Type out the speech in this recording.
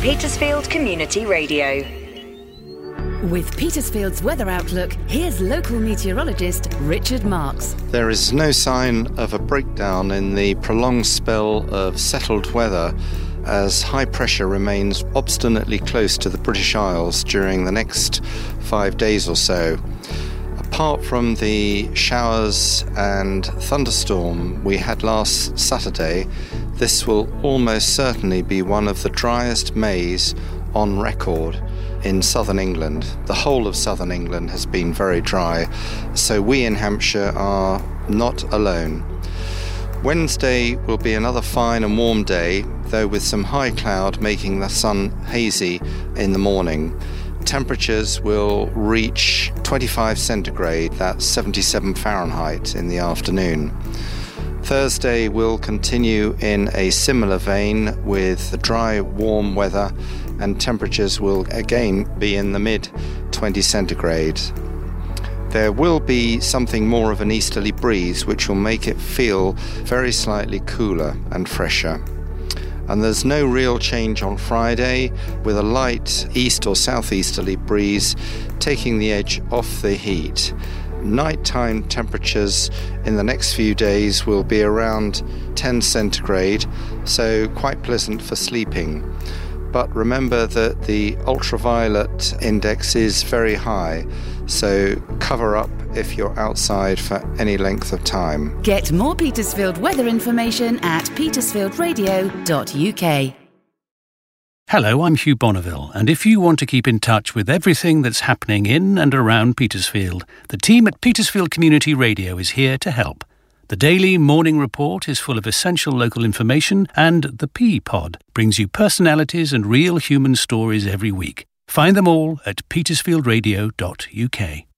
Petersfield Community Radio. With Petersfield's weather outlook, here's local meteorologist Richard Marks. There is no sign of a breakdown in the prolonged spell of settled weather as high pressure remains obstinately close to the British Isles during the next five days or so. Apart from the showers and thunderstorm we had last Saturday, this will almost certainly be one of the driest Mays on record in southern England. The whole of southern England has been very dry, so we in Hampshire are not alone. Wednesday will be another fine and warm day, though with some high cloud making the sun hazy in the morning temperatures will reach 25 centigrade, that's 77 Fahrenheit, in the afternoon. Thursday will continue in a similar vein with dry, warm weather, and temperatures will again be in the mid 20 centigrade. There will be something more of an easterly breeze, which will make it feel very slightly cooler and fresher and there's no real change on Friday with a light east or southeasterly breeze taking the edge off the heat. Nighttime temperatures in the next few days will be around 10 centigrade, so quite pleasant for sleeping. But remember that the ultraviolet index is very high, so cover up if you're outside for any length of time. Get more Petersfield weather information at petersfieldradio.uk. Hello, I'm Hugh Bonneville, and if you want to keep in touch with everything that's happening in and around Petersfield, the team at Petersfield Community Radio is here to help. The daily morning report is full of essential local information, and the P Pod brings you personalities and real human stories every week. Find them all at petersfieldradio.uk.